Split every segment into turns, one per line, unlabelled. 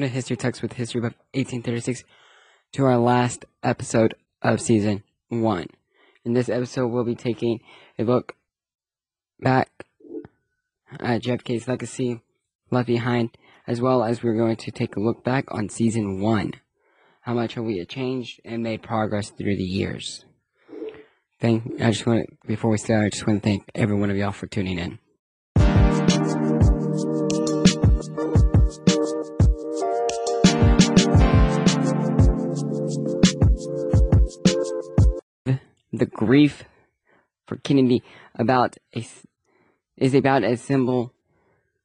to History Talks with History Buff 1836 to our last episode of season one. In this episode, we'll be taking a look back at JFK's legacy left behind, as well as we're going to take a look back on season one. How much have we changed and made progress through the years? Thank, I just want to, before we start, I just want to thank every one of y'all for tuning in. Grief for Kennedy about a, is about a symbol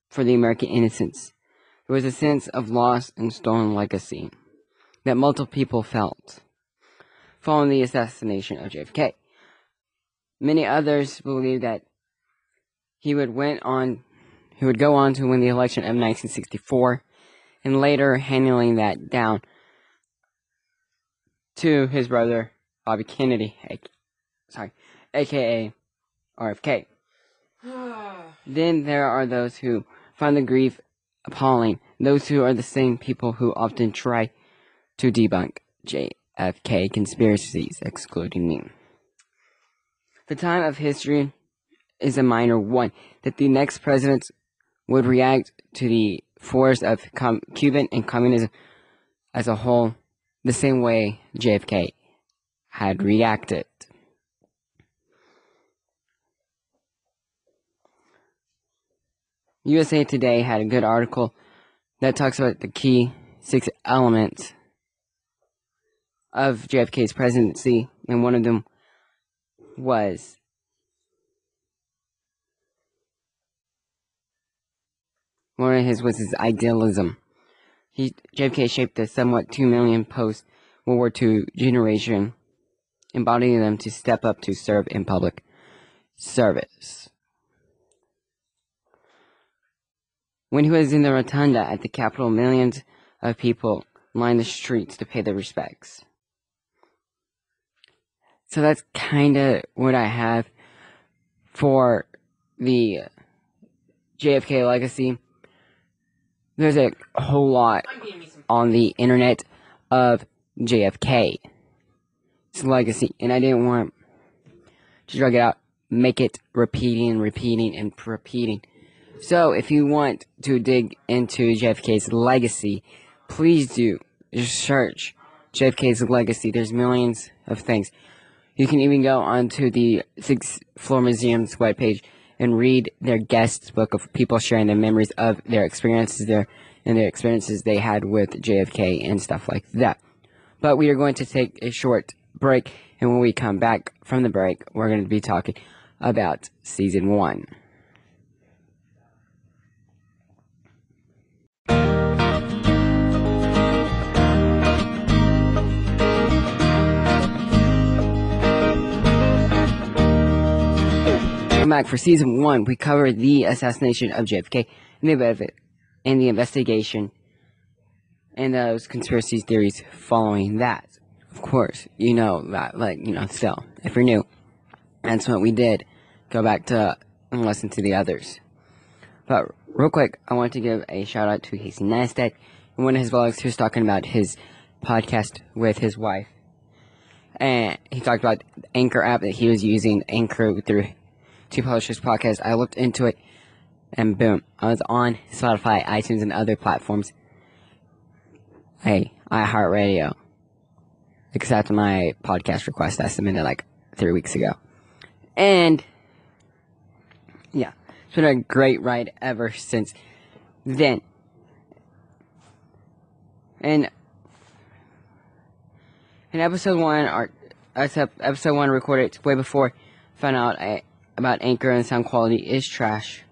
for the American innocence. There was a sense of loss and stolen legacy that multiple people felt following the assassination of JFK. Many others believe that he would went on he would go on to win the election of 1964 and later handing that down to his brother Bobby Kennedy, sorry, aka RFK. then there are those who find the grief appalling, those who are the same people who often try to debunk JFK conspiracies, excluding me. The time of history is a minor one, that the next president would react to the force of com- Cuban and communism as a whole the same way JFK had reacted. USA Today had a good article that talks about the key six elements of JFK's presidency, and one of them was one of his was his idealism. He JFK shaped the somewhat two million post World War II generation, embodying them to step up to serve in public service. When he was in the rotunda at the Capitol, millions of people lined the streets to pay their respects. So that's kind of what I have for the JFK legacy. There's a whole lot on the internet of JFK's legacy, and I didn't want to drag it out, make it repeating, repeating, and repeating. So, if you want to dig into JFK's legacy, please do. Just search JFK's legacy. There's millions of things. You can even go onto the Sixth Floor Museum's webpage and read their guest book of people sharing their memories of their experiences there and their experiences they had with JFK and stuff like that. But we are going to take a short break, and when we come back from the break, we're going to be talking about season one. Welcome back for season one. We covered the assassination of JFK and the benefit and the investigation and those conspiracy theories following that. Of course, you know that, like, you know, still, if you're new, that's what we did. Go back to and listen to the others. But real quick, I want to give a shout out to Casey Neistat. In one of his vlogs, he was talking about his podcast with his wife. And he talked about the Anchor app that he was using, Anchor through to publish this podcast. I looked into it, and boom, I was on Spotify, iTunes, and other platforms. Hey, iHeartRadio accepted my podcast request I submitted like three weeks ago. And, yeah, it's been a great ride ever since then. And in episode one, said episode one recorded way before I found out I about Anchor and sound quality is trash.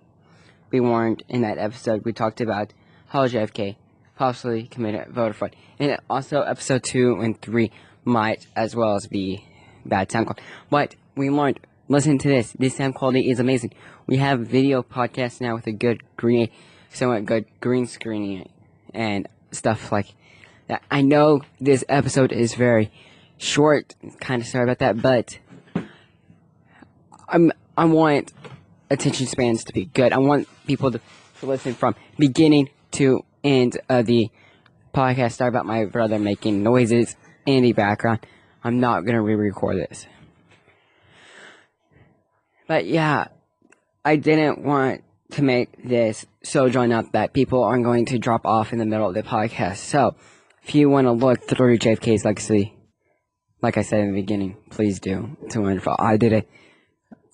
Be warned, in that episode, we talked about how JFK possibly committed voter fraud. And also, episode 2 and 3 might as well as be bad sound quality. But we learned, listen to this, this sound quality is amazing. We have video podcasts now with a good green, somewhat good green screening and stuff like that. I know this episode is very short, kind of sorry about that, but I'm I want attention spans to be good. I want people to, to listen from beginning to end of the podcast Sorry about my brother making noises in the background. I'm not gonna re-record this. But yeah, I didn't want to make this so drawn up that people aren't going to drop off in the middle of the podcast. So, if you want to look through JFK's legacy, like I said in the beginning, please do. It's wonderful. I did it.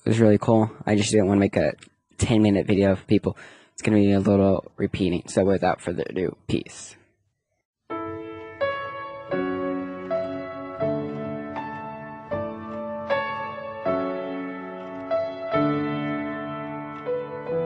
It was really cool. I just didn't want to make a 10 minute video of people. It's going to be a little repeating. So, without further ado, peace.